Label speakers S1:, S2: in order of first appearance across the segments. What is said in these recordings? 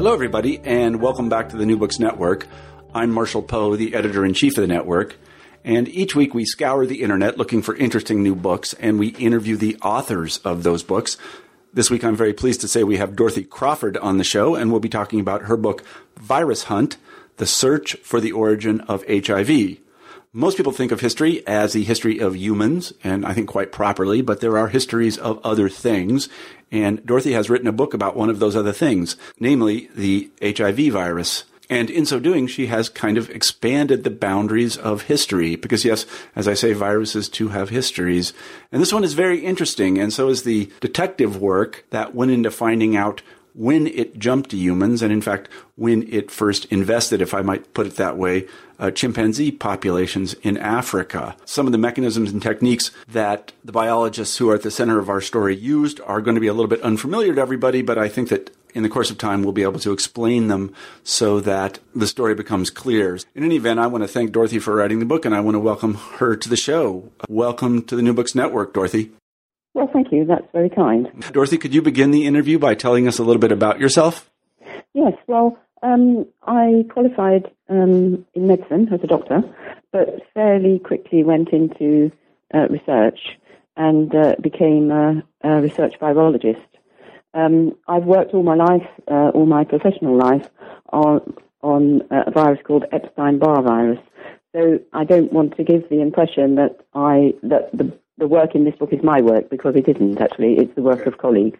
S1: Hello, everybody, and welcome back to the New Books Network. I'm Marshall Poe, the editor in chief of the network. And each week we scour the internet looking for interesting new books and we interview the authors of those books. This week I'm very pleased to say we have Dorothy Crawford on the show and we'll be talking about her book, Virus Hunt The Search for the Origin of HIV. Most people think of history as the history of humans, and I think quite properly, but there are histories of other things. And Dorothy has written a book about one of those other things, namely the HIV virus. And in so doing, she has kind of expanded the boundaries of history because, yes, as I say, viruses too have histories. And this one is very interesting, and so is the detective work that went into finding out when it jumped to humans, and in fact, when it first invested, if I might put it that way, uh, chimpanzee populations in Africa. Some of the mechanisms and techniques that the biologists who are at the center of our story used are going to be a little bit unfamiliar to everybody, but I think that in the course of time, we'll be able to explain them so that the story becomes clear. In any event, I want to thank Dorothy for writing the book, and I want to welcome her to the show. Welcome to the New Books Network, Dorothy.
S2: Well, thank you. That's very kind.
S1: Dorothy, could you begin the interview by telling us a little bit about yourself?
S2: Yes. Well, um, I qualified um, in medicine as a doctor, but fairly quickly went into uh, research and uh, became a, a, research virologist. Um, I've worked all my life, uh, all my professional life, on on a virus called Epstein-Barr virus. So I don't want to give the impression that I that the the work in this book is my work because it isn't actually. It's the work of colleagues.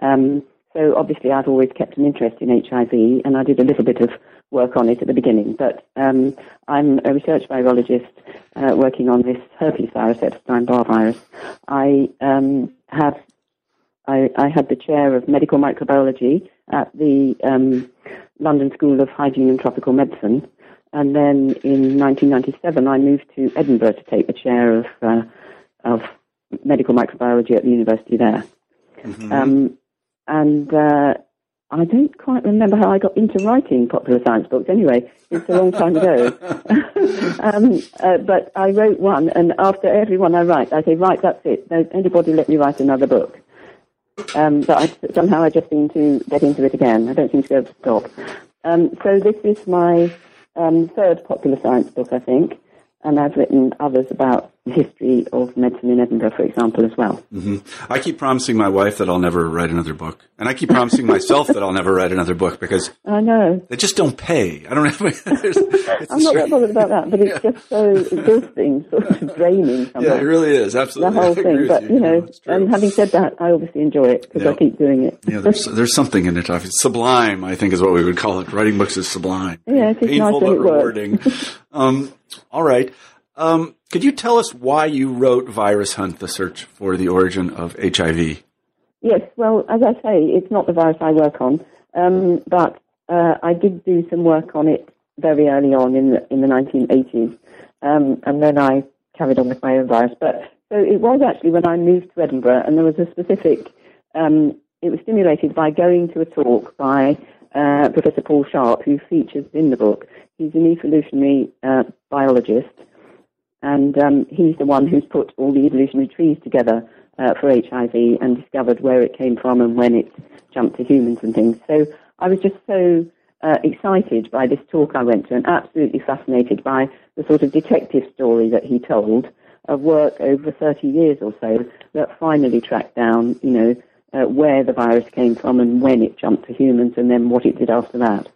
S2: Um, so obviously, I've always kept an interest in HIV, and I did a little bit of work on it at the beginning. But um, I'm a research virologist uh, working on this herpes virus, Epstein-Barr virus. I um, have I, I, had the chair of medical microbiology at the um, London School of Hygiene and Tropical Medicine, and then in 1997 I moved to Edinburgh to take the chair of uh, of medical microbiology at the university there. Mm-hmm. Um, and uh, I don't quite remember how I got into writing popular science books. Anyway, it's a long time ago. um, uh, but I wrote one, and after every one I write, I say, right, that's it. Don't anybody let me write another book. Um, but I, somehow I just seem to get into it again. I don't seem to be able to stop. Um, so this is my um, third popular science book, I think and I've written others about history of medicine in Edinburgh, for example, as well.
S1: Mm-hmm. I keep promising my wife that I'll never write another book, and I keep promising myself that I'll never write another book because
S2: I know
S1: they just don't pay. I don't have.
S2: I'm not that bothered about that, but it's yeah. just so exhausting, sort of draining.
S1: Somehow. Yeah, it really is absolutely
S2: the whole thing. But you, you know, and having said that, I obviously enjoy it because I keep doing it.
S1: yeah, there's, there's something in it. It's Sublime, I think, is what we would call it. Writing books is sublime.
S2: Yeah, it's
S1: painful
S2: nice but
S1: rewarding. um, all right. Um, could you tell us why you wrote Virus Hunt, the search for the origin of HIV?
S2: Yes, well, as I say, it's not the virus I work on, um, but uh, I did do some work on it very early on in the, in the 1980s, um, and then I carried on with my own virus. But so it was actually when I moved to Edinburgh, and there was a specific. Um, it was stimulated by going to a talk by uh, Professor Paul Sharp, who features in the book. He's an evolutionary uh, biologist, and um, he's the one who's put all the evolutionary trees together uh, for HIV and discovered where it came from and when it jumped to humans and things. So I was just so uh, excited by this talk I went to and absolutely fascinated by the sort of detective story that he told of work over 30 years or so that finally tracked down, you know, uh, where the virus came from and when it jumped to humans and then what it did after that.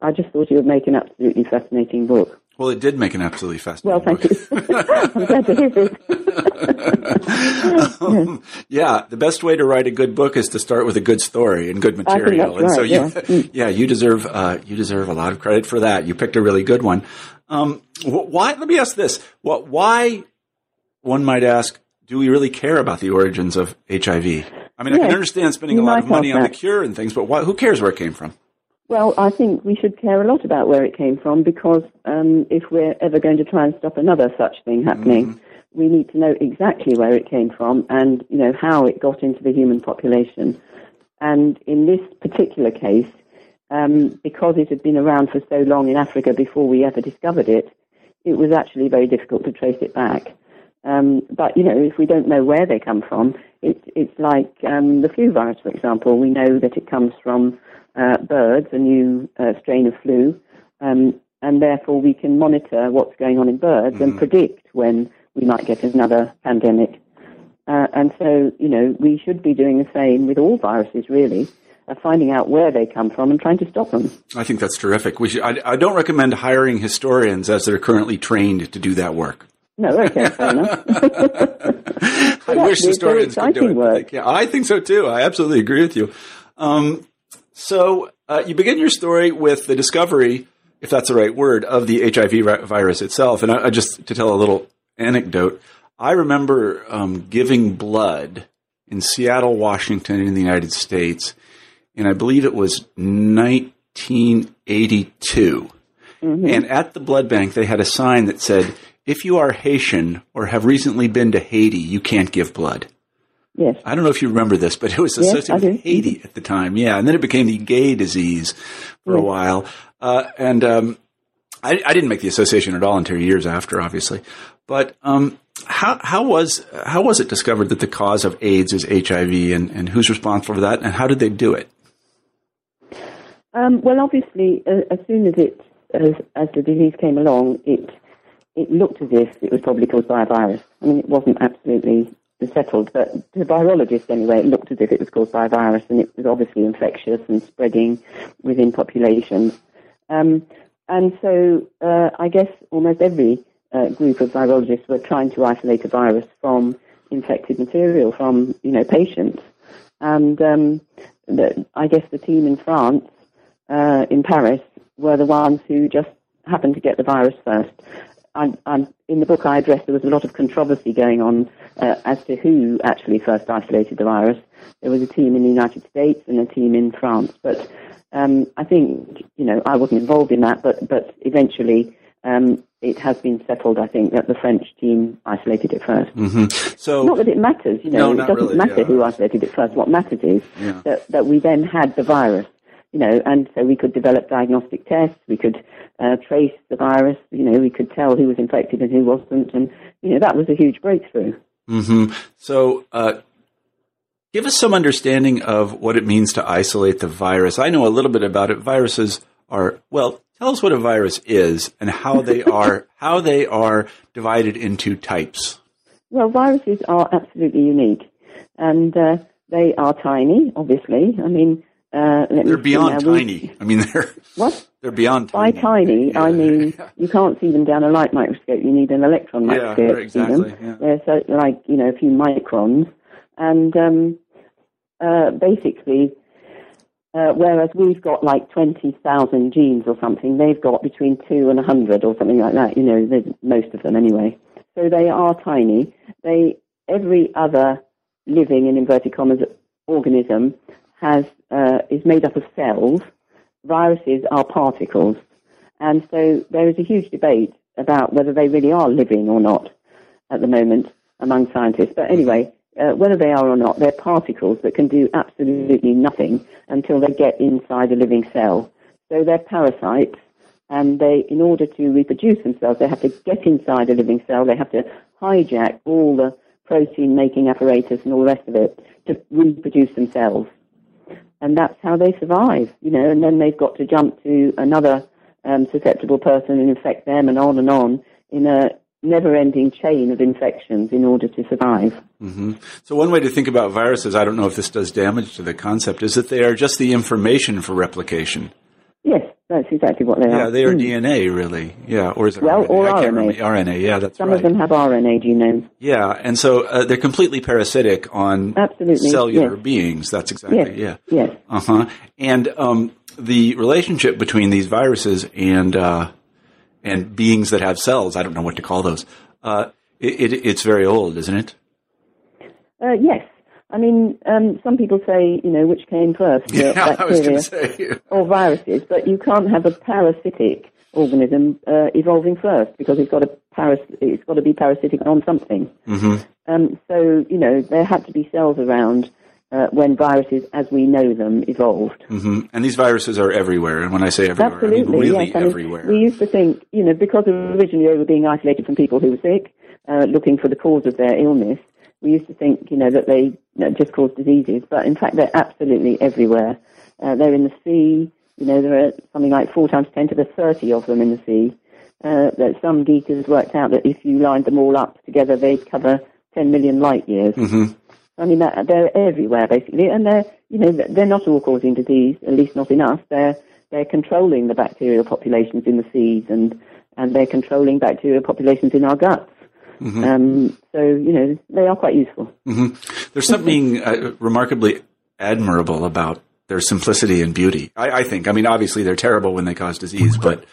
S2: I just thought it would make an absolutely fascinating book.
S1: Well, it did make an absolutely fascinating.
S2: Well, thank you. I'm glad to hear this.
S1: um, yeah, the best way to write a good book is to start with a good story and good material.
S2: and
S1: right,
S2: so
S1: you,
S2: yeah. Mm.
S1: yeah, you deserve uh, you deserve a lot of credit for that. You picked a really good one. Um, why? Let me ask this: What? Why? One might ask, do we really care about the origins of HIV? I mean, I can understand spending a lot of money on the cure and things, but why, who cares where it came from?
S2: Well, I think we should care a lot about where it came from because um, if we're ever going to try and stop another such thing happening, we need to know exactly where it came from and you know how it got into the human population. And in this particular case, um, because it had been around for so long in Africa before we ever discovered it, it was actually very difficult to trace it back. Um, but you know, if we don't know where they come from, it's it's like um, the flu virus, for example. We know that it comes from uh, birds, a new uh, strain of flu, um, and therefore we can monitor what's going on in birds and predict when we might get another pandemic. Uh, and so, you know, we should be doing the same with all viruses, really, finding out where they come from and trying to stop them.
S1: I think that's terrific. Should, I, I don't recommend hiring historians as they're currently trained to do that work.
S2: No, okay, fair enough.
S1: I
S2: But
S1: wish historians could do it.
S2: work.
S1: Yeah, I think so too. I absolutely agree with you. Um, so uh, you begin your story with the discovery, if that's the right word, of the HIV virus itself. And I, I just to tell a little anecdote, I remember um, giving blood in Seattle, Washington, in the United States, and I believe it was 1982. And at the blood bank, they had a sign that said, "If you are Haitian or have recently been to Haiti, you can't give blood."
S2: Yes.
S1: I don't know if you remember this, but it was associated
S2: I
S1: with. Haiti at the time. Yeah, and then it became the gay disease for a while. Uh, and um, I, I didn't make the association at all until years after, obviously. But um, how how was how was it discovered that the cause of AIDS is HIV, and, and who's responsible for that, and how did they do it?
S2: Um, well, obviously, uh, as soon as it as, as the disease came along, it it looked as if it was probably caused by a virus. I mean, it wasn't absolutely settled, but to virologists anyway, it looked as if it was caused by a virus, and it was obviously infectious and spreading within populations. Um, and so, uh, I guess almost every uh, group of virologists were trying to isolate a virus from infected material from you know patients, and um, the, I guess the team in France uh, in Paris were the ones who just happened to get the virus first. I'm, I'm, in the book I addressed, there was a lot of controversy going on uh, as to who actually first isolated the virus. There was a team in the United States and a team in France, but um, I think you know I wasn't involved in that, but but eventually um, it has been settled. I think that the French team isolated it first.
S1: hmm So
S2: Not that it matters, you know,
S1: not
S2: it doesn't
S1: really,
S2: matter
S1: yeah.
S2: who isolated it first. What matters is
S1: Yeah.
S2: that, that we then had the virus, you know, and so we could develop diagnostic tests, we could uh, trace the virus, you know, we could tell who was infected and who wasn't, and, you know, that was a huge breakthrough.
S1: hmm So, uh, give us some understanding of what it means to isolate the virus. I know a little bit about it. Viruses are well. Tell us what a virus is and how they are how they are divided into types.
S2: Well, viruses are absolutely unique, and uh, they are tiny, obviously. I mean, uh, let
S1: They're
S2: me
S1: beyond. Tiny. I mean, they're
S2: What?
S1: they're beyond
S2: By
S1: tiny.
S2: tiny, I mean you can't see them down a light microscope. You need an electron
S1: Yeah,
S2: microscope to see them.
S1: yeah.
S2: They're so, like you know a few microns, and um, uh, basically, uh, whereas we've got like twenty thousand genes or something, they've got between two and a hundred or something like that. You know, most of them anyway. So they are tiny. They every other living in inverted commas organism has uh, is made up of cells. Viruses are particles, and so there is a huge debate about whether they really are living or not at the moment among scientists. But anyway, uh, whether they are or not, they're particles that can do absolutely nothing until they get inside a living cell. So they're parasites, and they, in order to reproduce themselves, they have to get inside a living cell. They have to hijack all the protein-making apparatus and all the rest of it to reproduce themselves. And that's how they survive, you know. And then they've got to jump to another um, susceptible person and infect them, and on and on in a never-ending chain of infections in order to survive.
S1: hmm So one way to think about viruses, I don't know if this does damage to the concept, is that they are just the information for replication.
S2: Yes, that's exactly what they
S1: Yeah,
S2: are.
S1: Yeah, they are
S2: Mm.
S1: DNA, really. Yeah, or is it
S2: Well,
S1: RNA?
S2: or
S1: I can't
S2: RNA.
S1: remember. RNA, yeah, that's
S2: Some
S1: right.
S2: of them have RNA genomes.
S1: Yeah, and so uh, they're completely parasitic on
S2: Absolutely,
S1: cellular
S2: yes.
S1: beings. That's exactly
S2: Yes,
S1: yeah.
S2: yes.
S1: Uh huh. And um, the relationship between these viruses and uh, and beings that have cells, I don't know what to call those. Uh, it, it, it's very old, isn't it?
S2: Uh, yes. I mean, um, some people say, you know, which came first,
S1: Yeah,
S2: bacteria
S1: say.
S2: or viruses, but you can't have a parasitic organism uh, evolving first because it's got to paras- it's got to be parasitic on something.
S1: hmm
S2: Um, so you know there had to be cells around uh, when viruses, as we know them, evolved.
S1: hmm And these viruses are everywhere. And when I say everywhere,
S2: Absolutely,
S1: I mean really
S2: yes. I mean,
S1: everywhere.
S2: we used to think, you know, because originally they were being isolated from people who were sick, uh, looking for the cause of their illness. We used to think, you know, that they uh, just cause diseases, but in fact they're absolutely everywhere. Uh, they're in the sea. You know, there are something like four times ten to the thirty of them in the sea. Uh, that some geekers worked out that if you lined them all up together, they'd cover ten million light years.
S1: hmm
S2: I mean, that, they're everywhere basically, and they're you know they're not all causing disease, at least not enough. They're they're controlling the bacterial populations in the seas, and and they're controlling bacterial populations in our guts. Um, so you know they are quite useful.
S1: hmm There's something uh, remarkably admirable about their simplicity and beauty. I, I think. I mean, obviously they're terrible when they cause disease, but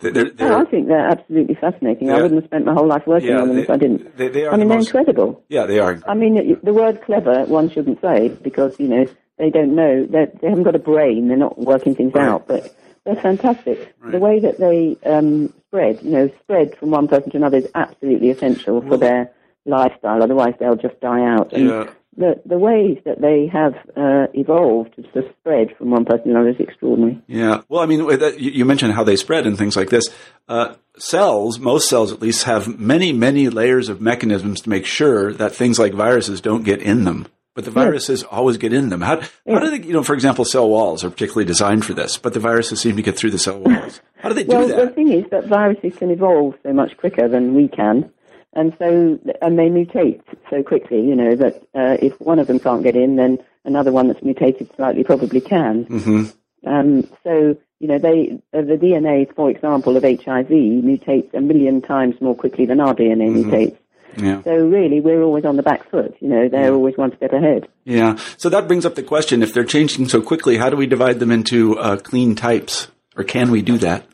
S1: they're, they're,
S2: Oh, I think they're absolutely fascinating. I wouldn't have spent my whole life working
S1: Yeah,
S2: on them
S1: they-
S2: if I didn't.
S1: they- they are
S2: I mean,
S1: the
S2: they're
S1: most-
S2: incredible.
S1: yeah, they are.
S2: I mean, the word clever one shouldn't say because you know they don't know they they haven't got a brain. They're not working things
S1: Right.
S2: out, but they're fantastic.
S1: Right.
S2: The way that they um, spread, you know, spread from one person to another is absolutely essential for their lifestyle. Otherwise, they'll just die out. And
S1: Yeah.
S2: the the ways that they have uh, evolved to spread from one person to another is extraordinary.
S1: Yeah. Well, I mean, you you mentioned how they spread and things like this. Uh, cells, most cells at least, have many, many layers of mechanisms to make sure that things like viruses don't get in them. But the viruses always get in them. How, how do they, you know, for example, cell walls are particularly designed for this, but the viruses seem to get through the cell walls. How do they do that?
S2: Well, the thing is that viruses can evolve so much quicker than we can, and so and they mutate so quickly. You know that uh, if one of them can't get in, then another one that's mutated slightly probably can.
S1: hmm
S2: Um, so you know they uh, the DNA, for example, of HIV mutates a million times more quickly than our DNA mutates.
S1: Yeah.
S2: So really, we're always on the back foot. You know, they're always one step ahead.
S1: Yeah. So that brings up the question: if they're changing so quickly, how do we divide them into uh, clean types, or can we do that?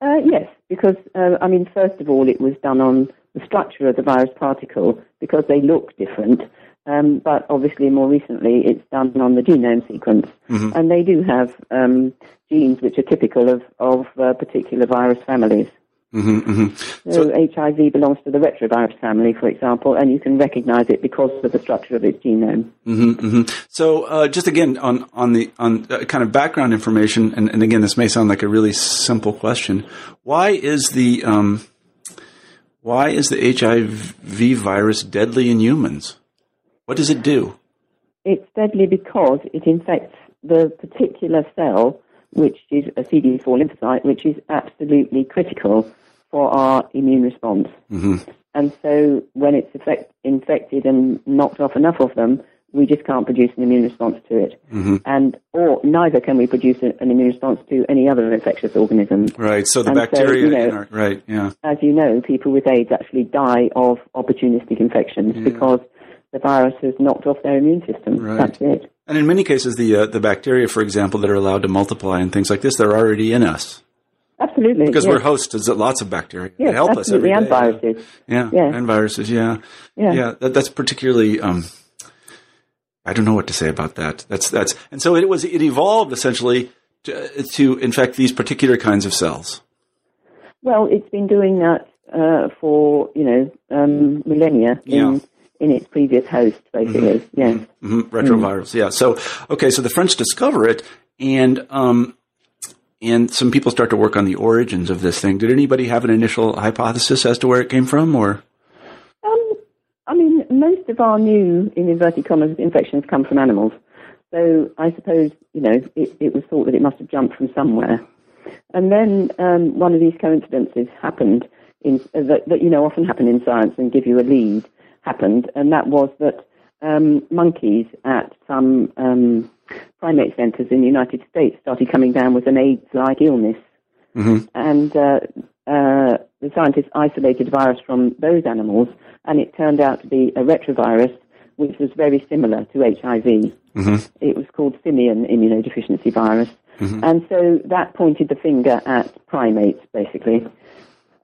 S2: Uh, yes, because uh, I mean, first of all, it was done on the structure of the virus particle because they look different. Um, but obviously, more recently, it's done on the genome sequence, and they do have um, genes which are typical of of uh, particular virus families.
S1: Hmm hmm
S2: So, HIV belongs to the retrovirus family, for example, and you can recognize it because of the structure of its genome.
S1: hmm hmm So, uh, just again on on the on uh, kind of background information, and, and again, this may sound like a really simple question. Why is the um, why is the HIV virus deadly in humans? What does it do?
S2: It's deadly because it infects the particular cell, which is a CD4 lymphocyte, which is absolutely critical for our immune response.
S1: hmm
S2: And so when it's effect, infected and knocked off enough of them, we just can't produce an immune response to it. And or neither can we produce an immune response to any other infectious organism.
S1: Right. So the
S2: And so,
S1: bacteria,
S2: you know-
S1: our, right? Yeah.
S2: As you know, people with AIDS actually die of opportunistic infections because the virus has knocked off their immune system.
S1: Right.
S2: That's it.
S1: And in many cases, the uh, the bacteria, for example, that are allowed to multiply and things like this, they're already in us
S2: Absolutely.
S1: because
S2: yes.
S1: we're hosts to lots of bacteria.
S2: Yes,
S1: they help us every
S2: absolutely,
S1: day.
S2: and viruses.
S1: Yeah,
S2: Yeah.
S1: and viruses. Yeah,
S2: Yeah.
S1: That, that's particularly. Um, I don't know what to say about that. That's that's and so it was. It evolved essentially to, to infect these particular kinds of cells.
S2: Well, it's been doing that uh, for you know um, millennia in
S1: Yeah.
S2: In its previous host, basically. Yes.
S1: hmm Retrovirus. Yeah. So okay. So the French discover it, and um, and some people start to work on the origins of this thing. Did anybody have an initial hypothesis as to where it came from, or?
S2: Um, I mean, most of our new, in inverted commas, infections come from animals. So I suppose you know it, it was thought that it must have jumped from somewhere. And then um, one of these coincidences happened in, uh, that, that you know often happen in science and give you a lead happened, and that was that um, monkeys at some um, primate centres in the United States started coming down with an AIDS-like illness, and uh, uh, the scientists isolated virus from those animals, and it turned out to be a retrovirus which was very similar to HIV. It was called simian immunodeficiency virus. And so that pointed the finger at primates, basically.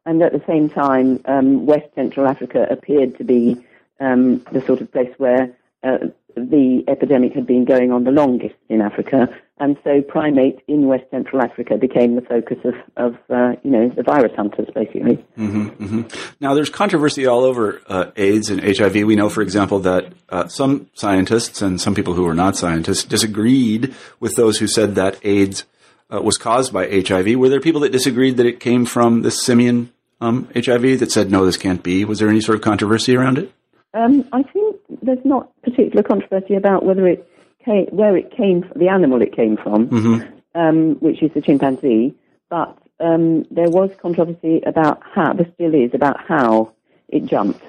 S2: And at the same time, um, West Central Africa appeared to be um, the sort of place where uh, the epidemic had been going on the longest in Africa, and so primate in West Central Africa became the focus of, of uh, you know, the virus hunters, basically.
S1: Mm-hmm, mm-hmm. Now, there's controversy all over uh, AIDS and HIV. We know, for example, that uh, some scientists and some people who are not scientists disagreed with those who said that AIDS uh, was caused by HIV. Were there people that disagreed that it came from the simian um, HIV that said, no, this can't be? Was there any sort of controversy around it?
S2: Um, I think there's not particular controversy about whether it came, where it came, from, the animal it came from,
S1: mm-hmm.
S2: um, which is the chimpanzee. But um, there was controversy about how, there still is, about how it jumped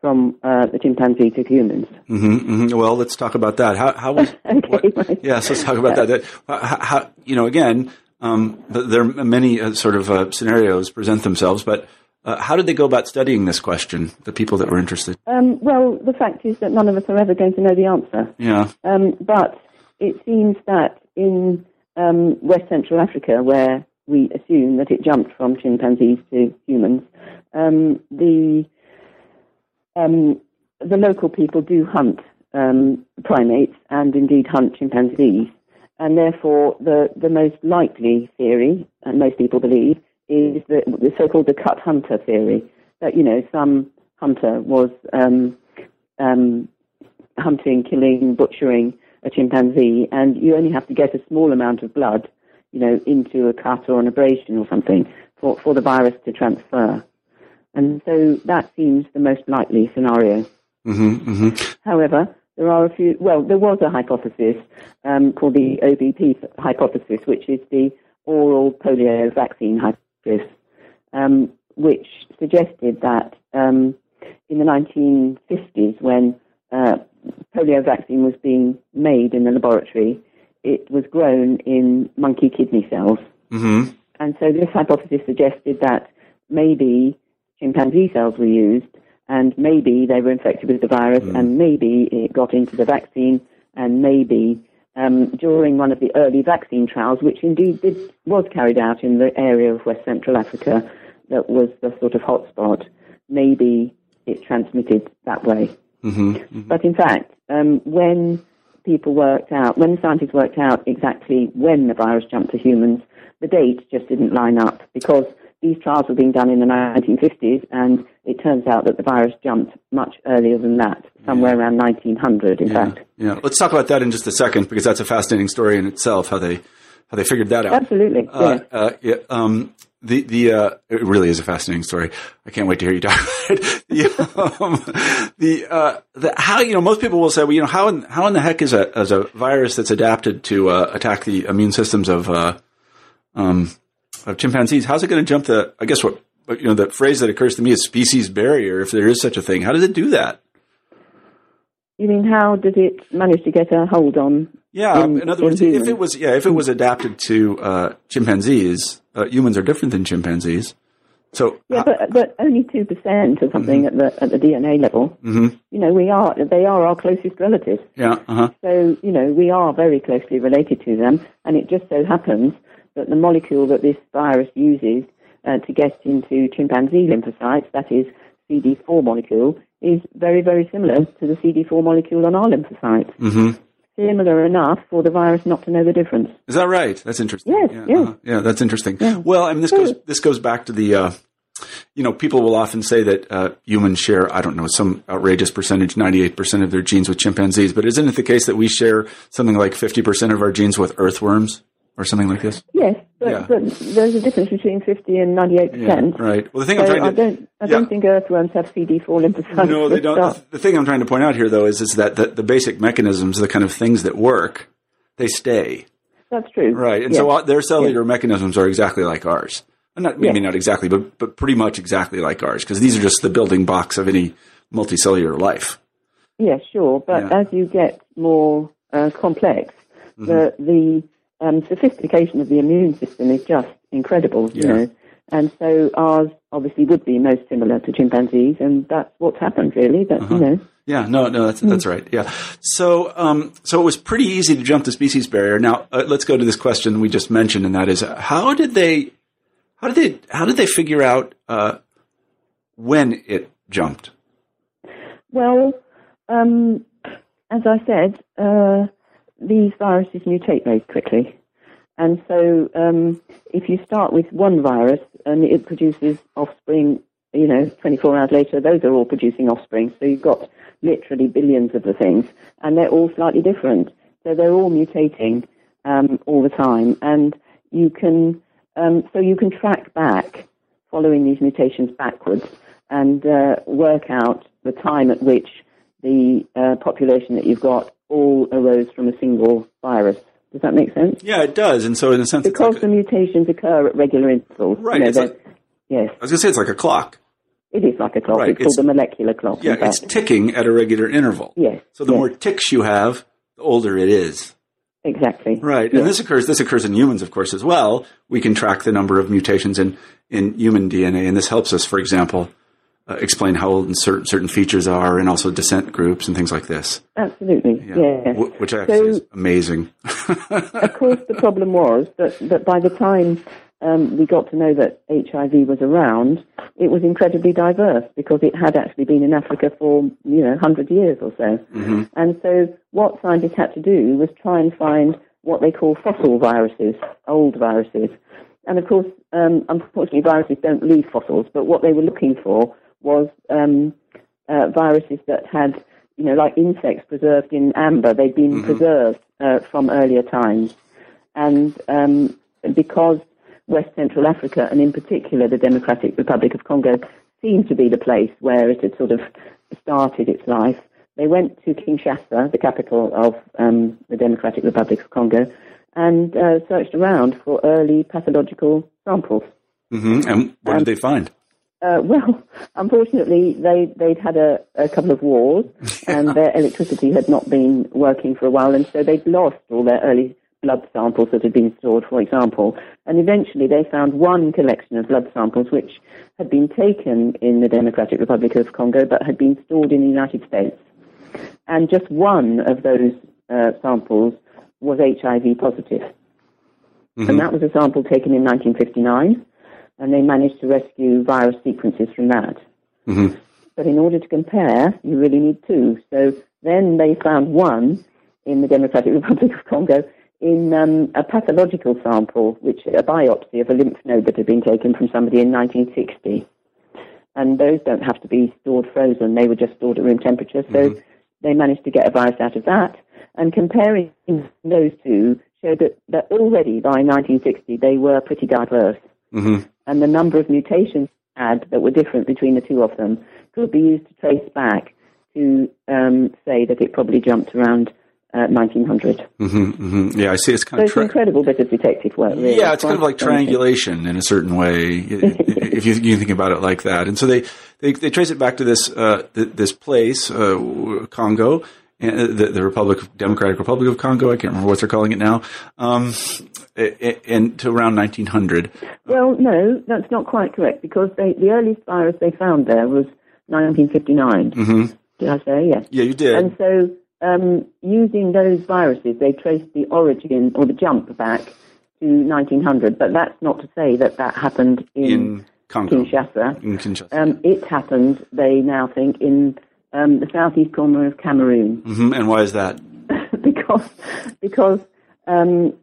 S2: from uh, the chimpanzee to humans.
S1: Mm-hmm, mm-hmm. Well, let's talk about that. How, how was?
S2: okay.
S1: What, yes, let's talk about that. that how, how, you know, again, um, there are many uh, sort of uh, scenarios present themselves, but uh, how did they go about studying this question? The people that were interested.
S2: Um, well, the fact is that none of us are ever going to know the answer.
S1: Yeah.
S2: Um, but it seems that in um, West Central Africa, where we assume that it jumped from chimpanzees to humans, um, the um, the local people do hunt um, primates and indeed hunt chimpanzees, and therefore the the most likely theory, and most people believe, is the, the so-called the cut hunter theory that you know some hunter was um, um, hunting, killing, butchering a chimpanzee, and you only have to get a small amount of blood, you know, into a cut or an abrasion or something for, for the virus to transfer. And so that seems the most likely scenario.
S1: Mm-hmm, mm-hmm.
S2: However, there are a few, well, there was a hypothesis um, called the OBP hypothesis, which is the oral polio vaccine hypothesis, um, which suggested that um, in the 1950s, when uh, polio vaccine was being made in the laboratory, it was grown in monkey kidney cells.
S1: Mm-hmm.
S2: And so this hypothesis suggested that maybe chimpanzee cells were used, and maybe they were infected with the virus, mm. and maybe it got into the vaccine, and maybe um, during one of the early vaccine trials, which indeed did, was carried out in the area of West Central Africa, that was the sort of hotspot, maybe it transmitted that way.
S1: Mm-hmm, mm-hmm.
S2: But in fact, um, when people worked out, when the scientists worked out exactly when the virus jumped to humans, the date just didn't line up because these trials were being done in the 1950s, and it turns out that the virus jumped much earlier than that, somewhere yeah. around 1900, in
S1: yeah.
S2: fact.
S1: Yeah, let's talk about that in just a second because that's a fascinating story in itself. How they how they figured that out.
S2: Absolutely.
S1: Uh, uh, yeah. Um, the the uh, it really is a fascinating story. I can't wait to hear you talk about it. the, um, the, uh, the how you know most people will say, well, you know, how in how in the heck is a as a virus that's adapted to uh, attack the immune systems of uh, um, of chimpanzees? How's it going to jump the? I guess what you know the phrase that occurs to me is species barrier, if there is such a thing. How does it do that?
S2: You mean how did it manage to get a hold on?
S1: Yeah, in, in other words, if it was yeah, if it was adapted to uh, chimpanzees, uh, humans are different than chimpanzees. So
S2: yeah, but but only two percent or something mm-hmm. at the at the DNA level.
S1: Mm-hmm.
S2: You know, we are they are our closest relatives.
S1: Yeah. Uh-huh.
S2: So you know, we are very closely related to them, and it just so happens that the molecule that this virus uses uh, to get into chimpanzee lymphocytes, that is CD4 molecule, is very very similar to the CD4 molecule on our lymphocytes.
S1: Mm-hmm
S2: similar enough for the virus not to know the difference.
S1: Is that right? That's interesting.
S2: Yes,
S1: yeah,
S2: yes.
S1: Uh-huh. yeah that's interesting.
S2: Yeah.
S1: Well, I mean, this goes this goes back to the. Uh, you know, people will often say that uh, humans share, I don't know, some outrageous percentage, 98% of their genes with chimpanzees, but isn't it the case that we share something like 50% of our genes with earthworms? Or something like this?
S2: Yes, but, yeah. but there's a difference between 50 and 98 percent.
S1: Yeah, right. Well, the thing
S2: so
S1: I'm trying to
S2: I don't I yeah. don't think earthworms have CD4 lymphocytes.
S1: No, they don't. The, the, thing I'm trying to point out here, though, is is that the, the basic mechanisms, the kind of things that work, they stay.
S2: That's true.
S1: Right, and yes. so uh, their cellular yes. mechanisms are exactly like ours. Not maybe yes. not exactly, but but pretty much exactly like ours, because these are just the building blocks of any multicellular life.
S2: Yes, sure, but as you get more uh, complex, mm-hmm. the the um, sophistication of the immune system is just incredible, you know. And so ours obviously would be most similar to chimpanzees, and that's what's happened, really. That uh-huh. you know.
S1: Yeah, no, no, that's that's right. Yeah, so um, so it was pretty easy to jump the species barrier. Now uh, let's go to this question we just mentioned, and that is, how did they, how did they, how did they figure out uh, when it jumped?
S2: Well, um, as I said, uh, these viruses mutate very quickly. And so um, if you start with one virus and it produces offspring, you know, 24 hours later, those are all producing offspring. So you've got literally billions of the things, and they're all slightly different. So they're all mutating um, all the time. And you can, um, so you can track back following these mutations backwards and uh, work out the time at which the uh, population that you've got all arose from a single virus. Does that make sense?
S1: Yeah, it does. And so, in a sense,
S2: because
S1: like
S2: the mutations occur at regular intervals.
S1: Right.
S2: You know,
S1: like,
S2: yes.
S1: I was going to say it's like a clock.
S2: It is like a clock.
S1: Right,
S2: It's,
S1: it's-
S2: called the molecular clock.
S1: Yeah, it's ticking at a regular interval.
S2: Yes.
S1: So the
S2: yes,
S1: more ticks you have, the older it is.
S2: exactly.
S1: Right.
S2: Yes.
S1: And this occurs this occurs in humans, of course, as well. We can track the number of mutations in, in human DNA, and this helps us, for example, explain how old certain certain features are, and also descent groups and things like this.
S2: Absolutely. Yes.
S1: Wh- which actually
S2: So-
S1: is amazing.
S2: of course, the problem was that, that by the time um, we got to know that HIV was around, it was incredibly diverse because it had actually been in Africa for you know 100 years or so. And so, what scientists had to do was try and find what they call fossil viruses, old viruses. And of course, um, unfortunately, viruses don't leave fossils. But what they were looking for was um, uh, viruses that had, you know, like insects preserved in amber. They'd been preserved uh, from earlier times, and um, because West Central Africa, and in particular the Democratic Republic of Congo, seemed to be the place where it had sort of started its life. They went to Kinshasa, the capital of um, the Democratic Republic of Congo, and uh, searched around for early pathological samples.
S1: hmm And what
S2: Um,
S1: did they find?
S2: Uh, well, unfortunately, they, they'd had a, a couple of wars and their electricity had not been working for a while, and so they'd lost all their early blood samples that had been stored, for example. And eventually they found one collection of blood samples which had been taken in the Democratic Republic of Congo but had been stored in the United States. And just one of those uh, samples was HIV positive. And that was a sample taken in 1959 and they managed to rescue virus sequences from that.
S1: Mhm.
S2: But in order to compare, you really need two. So then they found one in the Democratic Republic of Congo in um, a pathological sample, which a biopsy of a lymph node that had been taken from somebody in 1960. And those don't have to be stored frozen; they were just stored at room temperature. So they managed to get a virus out of that. And comparing those two showed that, that already by 1960 they were pretty diverse
S1: hmm
S2: and the number of mutations had that were different between the two of them could be used to trace back to um, say that it probably jumped around uh, 1900.
S1: hmm hmm Yeah, I see. It's
S2: So
S1: kind of
S2: it's an incredible bit of detective work. Really.
S1: yeah, it's kind of like triangulation in a certain way, if you, you think about it like that. And so they, they, they trace it back to this uh, th- this place, uh, Congo, the, the Republic, Democratic Republic of Congo. I can't remember what they're calling it now, um, and to around 1900.
S2: Well, no, that's not quite correct because they, the earliest virus they found there was 1959.
S1: hmm
S2: Did I say yes?
S1: Yeah, you did.
S2: And so, um, using those viruses, they traced the origin or the jump back to 1900. But that's not to say that that happened in,
S1: in Congo,
S2: Kinshasa.
S1: in Kinshasa.
S2: Um, it happened, they now think, in um, the southeast corner of Cameroon
S1: hmm And why is that?
S2: because because um,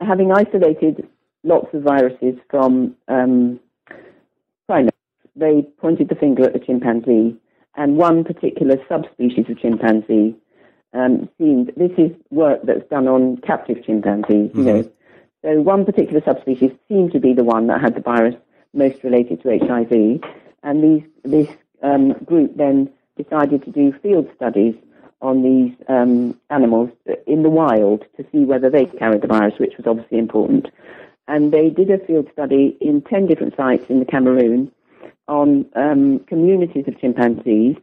S2: having isolated lots of viruses from um, primates, they pointed the finger at the chimpanzee, and one particular subspecies of chimpanzee um, seemed. This is work that's done on captive chimpanzees, you know. So one particular subspecies seemed to be the one that had the virus most related to HIV, and these this um, group then decided to do field studies on these um, animals in the wild to see whether they carried the virus, which was obviously important. And they did a field study in 10 different sites in the Cameroon on um, communities of chimpanzees.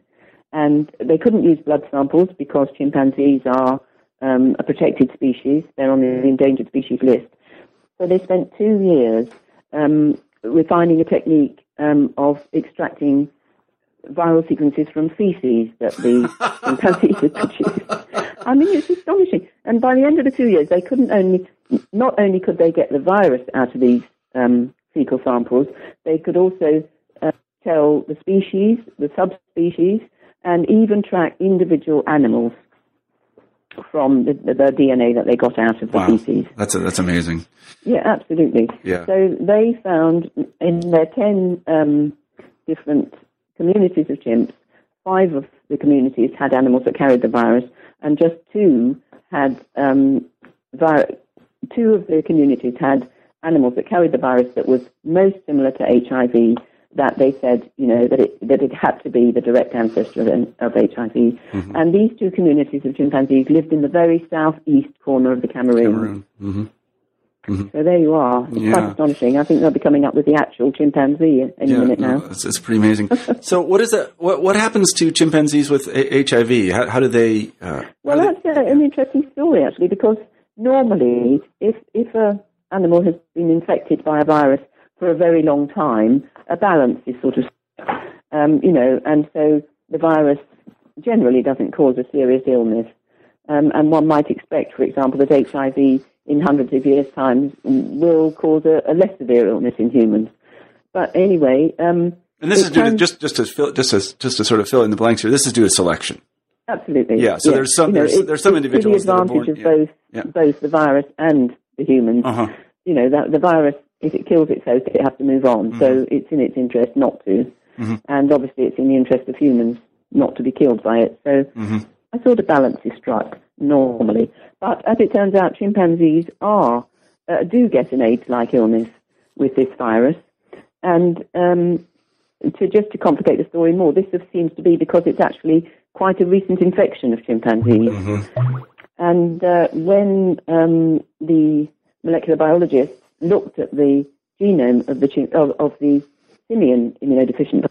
S2: And they couldn't use blood samples because chimpanzees are um, a protected species. They're on the endangered species list. So they spent two years um, refining a technique um, of extracting viral sequences from feces that the chimpanzees had produced. I mean, it's astonishing. And by the end of the two years, they couldn't only, not only could they get the virus out of these um, fecal samples, they could also uh, tell the species, the subspecies, and even track individual animals. from the, the, the DNA that they got out of the
S1: Wow.
S2: feces.
S1: That's that's amazing.
S2: Yeah, absolutely.
S1: Yeah.
S2: So they found in their 10 um, different communities of chimps, five of the communities had animals that carried the virus, and just two had um, two of the communities had animals that carried the virus that was most similar to HIV. That they said, you know, that it that it had to be the direct ancestor of, of HIV.
S1: Mm-hmm.
S2: And these two communities of chimpanzees lived in the very southeast corner of the
S1: Cameroon. Hmm
S2: so there you are. It's
S1: Yeah.
S2: quite astonishing. I think they'll be coming up with the actual chimpanzee any
S1: Yeah,
S2: minute
S1: no,
S2: now.
S1: it's, it's pretty amazing. so, what is that? What what happens to chimpanzees with A- HIV? How, how do they? Uh,
S2: Well, that's uh, an interesting story actually, because normally, if if a animal has been infected by a virus for a very long time, a balance is sort of, um, you know, and so the virus generally doesn't cause a serious illness. Um, and one might expect, for example, that HIV in hundreds of years' time will cause a, a less severe illness in humans. But anyway, um,
S1: and this is due to, just just to fill, just to, just to sort of fill in the blanks here. This is due to selection.
S2: Absolutely.
S1: Yeah, so there's some- there's-
S2: it-
S1: there's some
S2: it's to
S1: individuals
S2: the advantage
S1: born-
S2: of both
S1: yeah.
S2: both the virus and the humans.
S1: Uh huh.
S2: You know, that the virus, if it kills its host, it has to move on.
S1: Mm-hmm.
S2: So it's in its interest not to, and obviously it's in the interest of humans not to be killed by it. So
S1: Mm-hmm.
S2: I thought a balance is struck normally, but as it turns out, chimpanzees are uh, do get an AIDS-like illness with this virus, and um, to just to complicate the story more, this seems to be because it's actually quite a recent infection of chimpanzees. And uh, when um, the molecular biologists looked at the genome of the chim- of, of the simian immunodeficient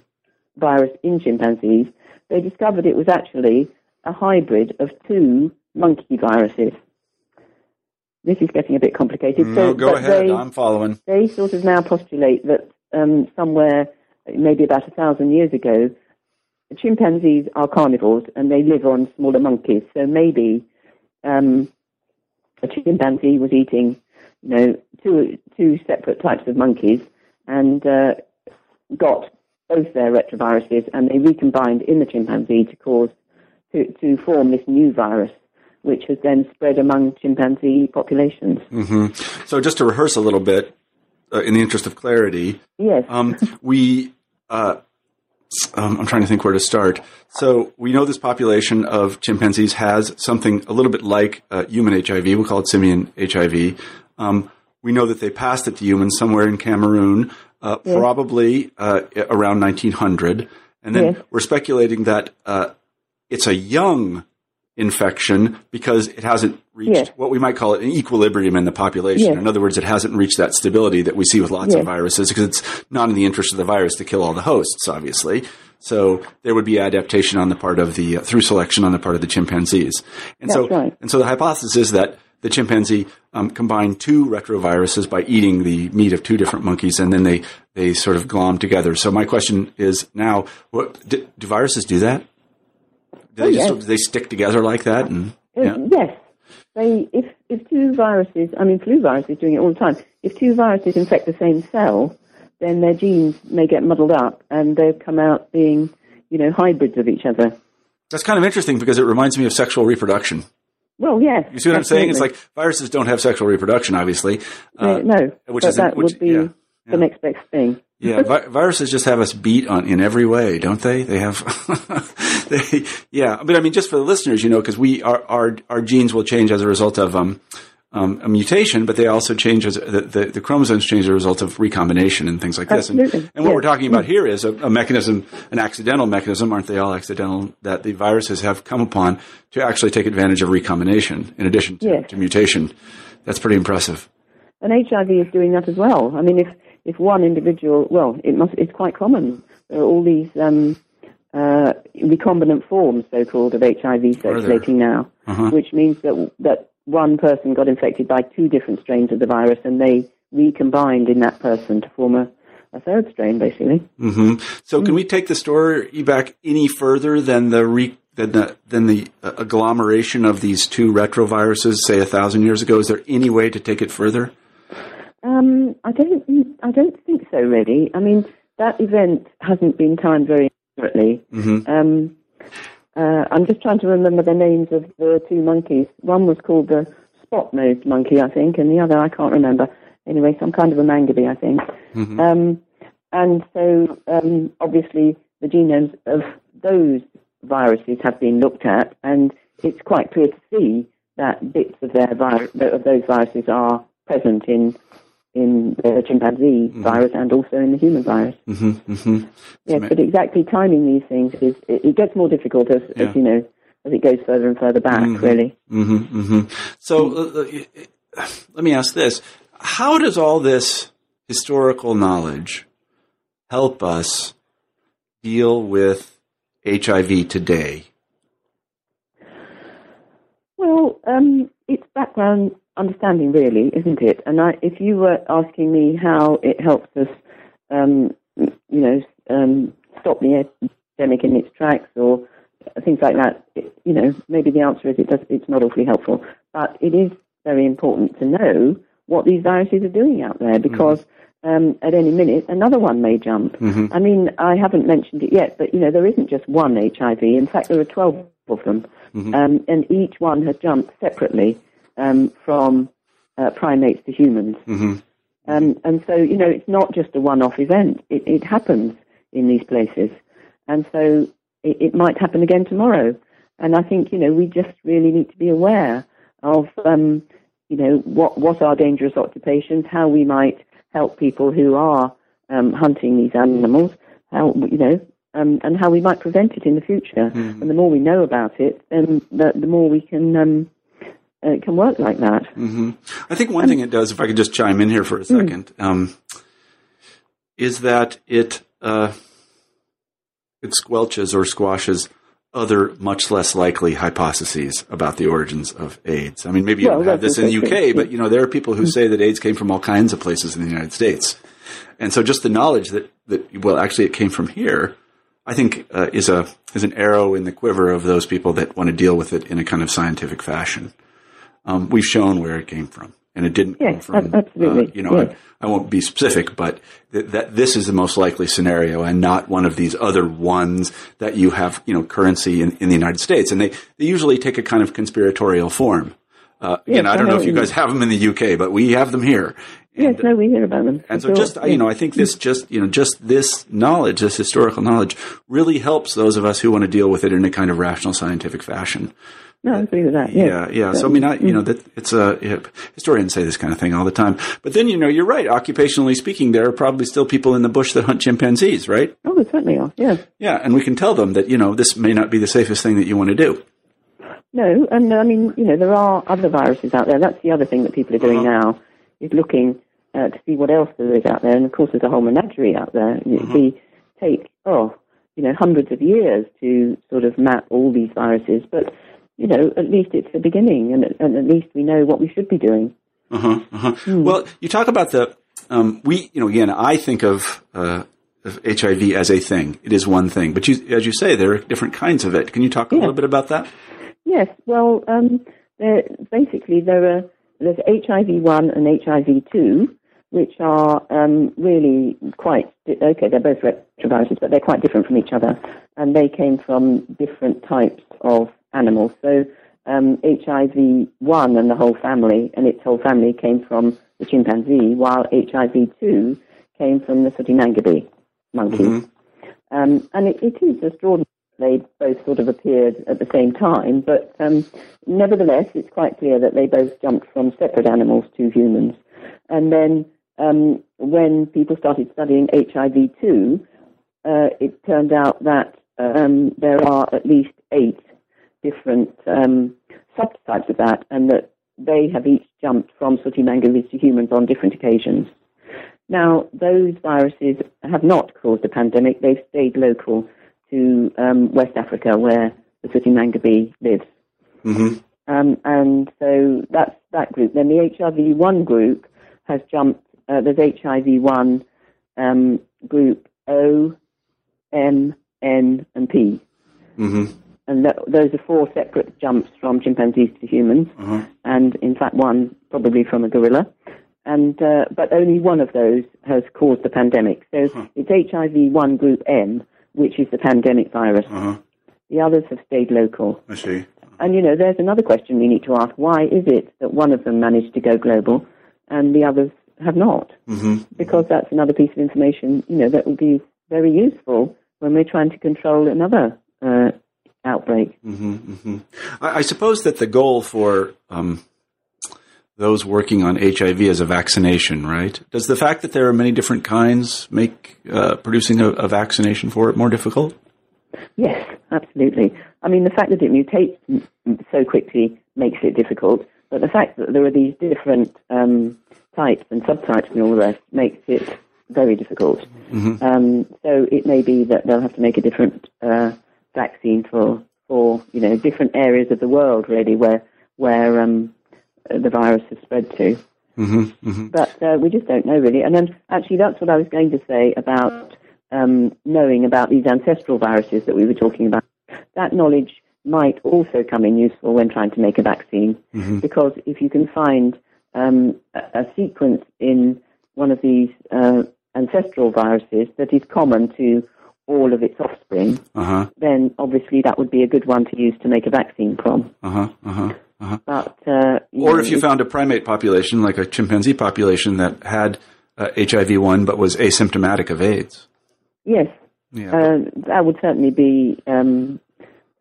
S2: virus in chimpanzees, they discovered it was actually a hybrid of two monkey viruses. This is getting a bit complicated.
S1: No,
S2: so,
S1: go ahead.
S2: They,
S1: I'm following.
S2: they sort of now postulate that um, somewhere, maybe about a thousand years ago, chimpanzees are carnivores and they live on smaller monkeys. So maybe um, a chimpanzee was eating, you know, two two separate types of monkeys and uh, got both their retroviruses, and they recombined in the chimpanzee to cause to to form this new virus, which has then spread among chimpanzee populations.
S1: hmm So, just to rehearse a little bit, uh, in the interest of clarity,
S2: Yes.
S1: um, we. Uh, um, I'm trying to think where to start. So we know this population of chimpanzees has something a little bit like uh, human HIV. We call it simian HIV. Um, we know that they passed it to humans somewhere in Cameroon, uh, probably uh, around 1900, and then
S2: Yes.
S1: we're speculating that uh, it's a young infection because it hasn't reached
S2: Yes.
S1: what we might call it an equilibrium in the population.
S2: Yes.
S1: In other words, it hasn't reached that stability that we see with lots of viruses because it's not in the interest of the virus to kill all the hosts, obviously. So there would be adaptation on the part of the uh, through selection on the part of the chimpanzees. And so,
S2: That's right.
S1: and so the hypothesis is that the chimpanzee um, combined two retroviruses by eating the meat of two different monkeys, and then they they sort of glom together. So my question is now: what do, do viruses do that? Do they
S2: Oh,
S1: just
S2: yes.
S1: do they stick together like that? And
S2: Uh,
S1: yeah.
S2: Yes. They, if, if two viruses, I mean, flu virus is doing it all the time. If two viruses infect the same cell, then their genes may get muddled up and they'll come out being, you know, hybrids of each other.
S1: That's kind of interesting because it reminds me of sexual reproduction.
S2: Well, yes.
S1: You see what I'm saying? It's like viruses don't have sexual reproduction, obviously.
S2: Uh, no,
S1: which is
S2: that
S1: which-
S2: would be
S1: yeah,
S2: the next best thing.
S1: Yeah, vi- viruses just have us beat on in every way, don't they? They have, they, yeah. But I mean, just for the listeners, you know, because we our, our our genes will change as a result of um, um, a mutation, but they also change as the, the, the chromosomes change as a result of recombination and things like this. And, and what
S2: Yes.
S1: we're talking about here is a, a mechanism, an accidental mechanism, aren't they all accidental? That the viruses have come upon to actually take advantage of recombination in addition to,
S2: Yes.
S1: to mutation. That's pretty impressive.
S2: And HIV is doing that as well. I mean, if if one individual, well, it must. It's quite common. There are all these um, uh, recombinant forms, so-called, of HIV circulating now,
S1: Uh-huh.
S2: which means that that one person got infected by two different strains of the virus, and they recombined in that person to form a, a third strain, basically.
S1: hmm So,
S2: Hmm.
S1: can we take the story back any further than the re- than the than the uh, agglomeration of these two retroviruses, say a thousand years ago? Is there any way to take it further?
S2: Um, I don't. I don't think so. Really. I mean, that event hasn't been timed very accurately.
S1: Mhm.
S2: Um, uh, I'm just trying to remember the names of the two monkeys. One was called the spot-nosed monkey, I think, and the other I can't remember. Anyway, some kind of a mangabe, I think.
S1: Mm-hmm.
S2: Um, and so, um, obviously, the genomes of those viruses have been looked at, and it's quite clear to see that bits of their vir- of those viruses are present in in the chimpanzee
S1: Mm-hmm.
S2: virus and also in the human virus.
S1: hmm hmm
S2: Yes, but exactly timing these things is it, it gets more difficult as,
S1: Yeah.
S2: as you know as it goes further and further back. Really,
S1: hmm hmm So uh, uh, let me ask this: How does all this historical knowledge help us deal with HIV today?
S2: well, um, it's background understanding, really, isn't it? And I, if you were asking me how it helps us, um, you know, um, stop the epidemic in its tracks or things like that, it, you know, maybe the answer is it does. It's not awfully helpful, but it is very important to know what these viruses are doing out there because. Um, at any minute, another one may jump. I mean, I haven't mentioned it yet, but you know, there isn't just one HIV. In fact, there are 12 of them, um, and each one has jumped separately um, from uh, primates to humans. Um, and so, you know, it's not just a one-off event. It, it happens in these places, and so it, it might happen again tomorrow. And I think, you know, we just really need to be aware of, um, you know, what what are dangerous occupations, how we might help people who are um, hunting these animals, how you know, um, and how we might prevent it in the future. And the more we know about it, then the, the more we can uh, it can work like that.
S1: hmm I think one thing it does, if I could just chime in here for a second, um, is that it uh, it squelches or squashes other much less likely hypotheses about the origins of AIDS. I mean, maybe you
S2: Well,
S1: don't have this in the UK, but you know there are people who say that AIDS came from all kinds of places in the United States, and so just the knowledge that that well, actually, it came from here. I think uh, is a is an arrow in the quiver of those people that want to deal with it in a kind of scientific fashion um, we've shown where it came from, and it didn't come from.
S2: absolutely,
S1: Uh, you know,
S2: yes.
S1: I, I won't be specific, but th- that this is the most likely scenario, and not one of these other ones that you have, you know, currency in, in the United States, and they they usually take a kind of conspiratorial form. Uh, again,
S2: Yes,
S1: I don't know if you guys have them in the UK, but we have them here.
S2: Yes, no, we hear about them.
S1: and so
S2: sure.
S1: just, you know, I think this just, you know, just this knowledge, this historical knowledge really helps those of us who want to deal with it in a kind of rational scientific fashion.
S2: No, I agree with that. Yes.
S1: Yeah, yeah. So I mean, I, you know, that it's a yeah, historians say this kind of thing all the time. But then, you know, you're right. Occupationally speaking, there are probably still people in the bush that hunt chimpanzees, right?
S2: Oh, there certainly are. Yeah.
S1: Yeah, and we can tell them that you know this may not be the safest thing that you want to do.
S2: No, and I mean, you know, there are other viruses out there. That's the other thing that people are doing now, is looking uh, to see what else there is out there. And of course, there's a whole menagerie out there. It'd be take oh, you know, hundreds of years to sort of map all these viruses, but you know, at least it's the beginning, and, and at least we know what we should be doing.
S1: Uh-huh, uh-huh. Well, you talk about the um, we, you know, again, I think of, uh, of HIV as a thing. It is one thing, but you, as you say, there are different kinds of it. Can you talk a little bit about that?
S2: Yes, well, um, there, basically there are there's HIV one and HIV two, which are um, really quite okay. They're both retroviruses, but they're quite different from each other, and they came from different types of animals. So um, HIV one and the whole family and its whole family came from the chimpanzee, while HIV two came from the sooty mangabey monkey. Um, and it, it is extraordinary that they both sort of appeared at the same time, but um, nevertheless, it's quite clear that they both jumped from separate animals to humans. And then um, when people started studying HIV2, uh, it turned out that um, there are at least eight different um, subtypes of that, and that they have each jumped from sooty mangabeys to humans on different occasions. Now, those viruses have not caused a pandemic. They've stayed local to um, West Africa, where the sooty mangabey lives.
S1: Mm-hmm.
S2: Um, and so that's that group. Then the HIV1 group has jumped. Uh, there's HIV1 um, group O, M, N, and P.
S1: Mm-hmm.
S2: And th- those are four separate jumps from chimpanzees to humans, and in fact one probably from a gorilla. And uh, but only one of those has caused the pandemic. So it's HIV1 group M, which is the pandemic virus. The others have stayed local.
S1: I see.
S2: And you know, there's another question we need to ask: Why is it that one of them managed to go global and the others have not?
S1: Mm-hmm.
S2: Because that's another piece of information, you know, that will be very useful when we're trying to control another uh, outbreak.
S1: Mm-hmm, mm-hmm. I, I suppose that the goal for um, those working on HIV is a vaccination, right? Does the fact that there are many different kinds make uh, producing a, a vaccination for it more difficult?
S2: Yes, absolutely. I mean, the fact that it mutates so quickly makes it difficult, but the fact that there are these different um, types and subtypes and all the rest makes it very difficult. Um, so it may be that they'll have to make a different uh, vaccine for, for you know different areas of the world really where where um, the virus has spread to.
S1: Mm-hmm, mm-hmm.
S2: But uh, we just don't know really. And then actually, that's what I was going to say about um, knowing about these ancestral viruses that we were talking about. That knowledge might also come in useful when trying to make a vaccine, because if you can find um, a, a sequence in one of these uh, ancestral viruses that is common to all of its offspring,
S1: Uh-huh,
S2: then obviously that would be a good one to use to make a vaccine from.
S1: uh-huh, uh-huh, uh-huh.
S2: But uh,
S1: Or
S2: know,
S1: if you found a primate population, like a chimpanzee population that had uh, HIV-1 but was asymptomatic of AIDS.
S2: yes,
S1: Yeah.
S2: Uh, that would certainly be um,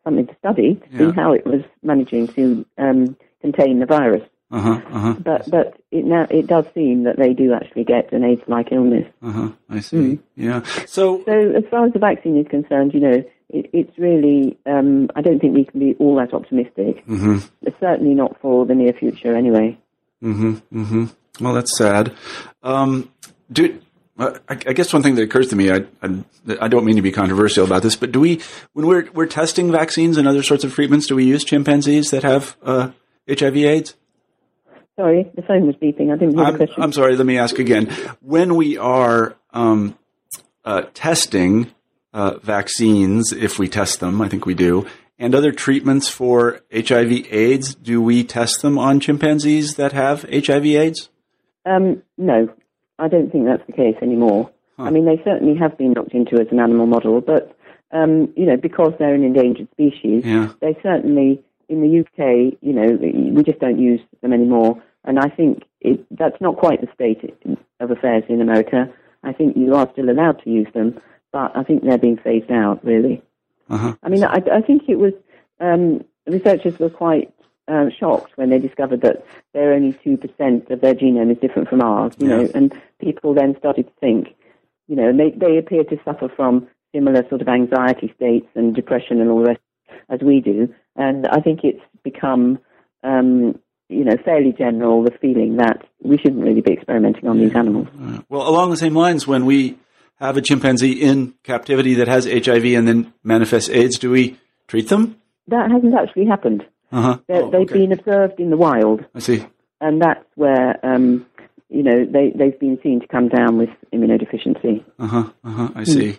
S2: something to study to
S1: Yeah.
S2: see how it was managing to um, contain the virus.
S1: Uh-huh, uh-huh,
S2: But but it now it does seem that they do actually get an AIDS-like illness.
S1: uh-huh. I see. Yeah. So,
S2: So as far as the vaccine is concerned, you know, it, it's really um, I don't think we can be all that optimistic.
S1: mm-hmm,
S2: Certainly not for the near future, anyway.
S1: mm-hmm, mm-hmm. Well, that's sad. Um, do, uh, I, I guess one thing that occurs to me, I, I, I don't mean to be controversial about this, but do we, when we're, we're testing vaccines and other sorts of treatments, do we use chimpanzees that have uh, HIV/AIDS?
S2: Sorry, the phone was beeping. I didn't hear the
S1: I'm,
S2: question.
S1: I'm sorry. Let me ask again. When we are um, uh, testing uh, vaccines, if we test them, I think we do, and other treatments for HIV/AIDS, do we test them on chimpanzees that have HIV/AIDS?
S2: Um, no, I don't think that's the case anymore. I mean, they certainly have been looked into as an animal model, but um, you know, because they're an endangered species,
S1: Yeah.
S2: they certainly in the UK, you know, we just don't use them anymore. And I think it, that's not quite the state of affairs in America. I think you are still allowed to use them, but I think they're being phased out, really.
S1: Uh-huh.
S2: I mean, I, I think it was um, researchers were quite um, shocked when they discovered that they're only two percent of their genome is different from ours. You
S1: Yeah.
S2: know, and people then started to think, you know, they they appear to suffer from similar sort of anxiety states and depression and all the rest as we do. And I think it's become, um, you know, fairly general the feeling that we shouldn't really be experimenting on these animals.
S1: Well, along the same lines, when we have a chimpanzee in captivity that has HIV and then manifests AIDS, do we treat them?
S2: That hasn't actually happened.
S1: Uh-huh. Oh,
S2: they've
S1: okay.
S2: been observed in the wild.
S1: I see.
S2: and that's where um, you know they they've been seen to come down with immunodeficiency.
S1: Uh huh. Uh huh. I see.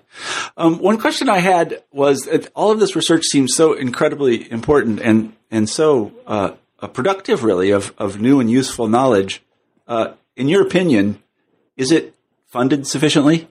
S1: Um, one question I had was that all of this research seems so incredibly important and and so uh, uh, productive, really, of of new and useful knowledge. Uh, in your opinion, is it funded sufficiently?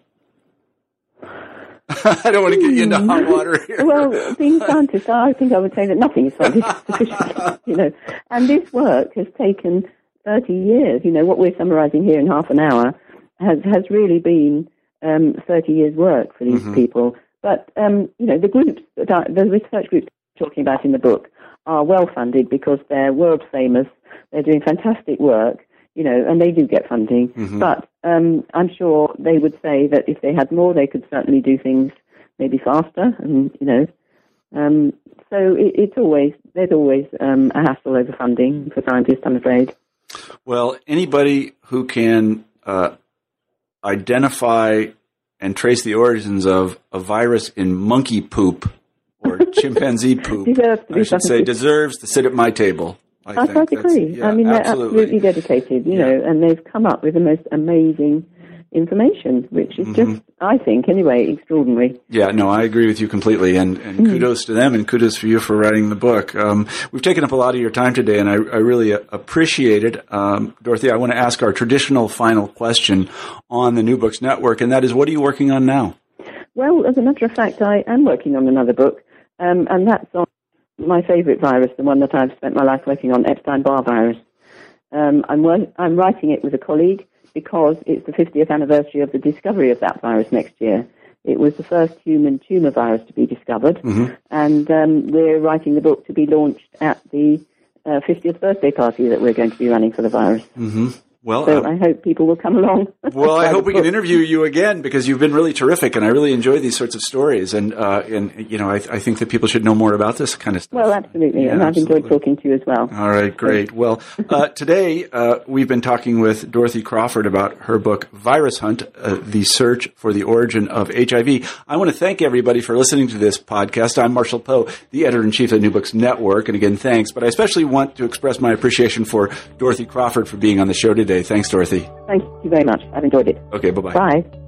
S1: I don't want to get you into hot water here.
S2: Well, being scientist, I think I would say that nothing is funded sufficiently. You know, and this work has taken thirty years. You know, what we're summarising here in half an hour has has really been um, thirty years' work for these people. But um, you know, the groups that the research groups talking about in the book are well funded because they're world famous. They're doing fantastic work. You know, and they do get funding. But um, I'm sure they would say that if they had more, they could certainly do things maybe faster. And you know, um, so it, it's always there's always um, a hassle over funding for scientists. I'm afraid.
S1: Well, anybody who can uh, identify and trace the origins of a virus in monkey poop or chimpanzee poop,
S2: Deserves
S1: I should say,
S2: funded.
S1: deserve to sit at my table. I,
S2: I
S1: think
S2: agree.
S1: yeah,
S2: I mean, they're
S1: absolutely.
S2: absolutely dedicated, you
S1: Yeah.
S2: know, and they've come up with the most amazing information, which is
S1: Mm-hmm.
S2: just, I think, anyway, extraordinary.
S1: Yeah, no, I agree with you completely, and, and
S2: Mm.
S1: kudos to them, and kudos for you for writing the book. Um, we've taken up a lot of your time today, and I, I really appreciate it. Um, Dorothy, I want to ask our traditional final question on the New Books Network, and that is, what are you working on now?
S2: Well, as a matter of fact, I am working on another book. um, and that's on my favourite virus, the one that I've spent my life working on, Epstein-Barr virus. Um, I'm, I'm writing it with a colleague because it's the 50th anniversary of the discovery of that virus next year. It was the first human tumor virus to be discovered,
S1: Mm-hmm.
S2: and um, we're writing the book to be launched at the uh, 50th birthday party that we're going to be running for the virus.
S1: Well,
S2: So
S1: uh,
S2: I hope people will come along.
S1: well, I hope we can interview you again because you've been really terrific, and I really enjoy these sorts of stories. And uh, and you know, I, I think that people should know more about this kind of stuff.
S2: Well, absolutely,
S1: Yeah,
S2: and I've enjoyed talking to you as well.
S1: All right, great. Well, uh, today uh, we've been talking with Dorothy Crawford about her book, Virus Hunt uh, The Search for the Origin of HIV. I want to thank everybody for listening to this podcast. I'm Marshall Poe, the editor in chief of New Books Network. And again, thanks. But I especially want to express my appreciation for Dorothy Crawford for being on the show today. Thanks, Dorothy.
S2: Thank you very much. I've enjoyed it.
S1: Okay, bye bye.
S2: Bye.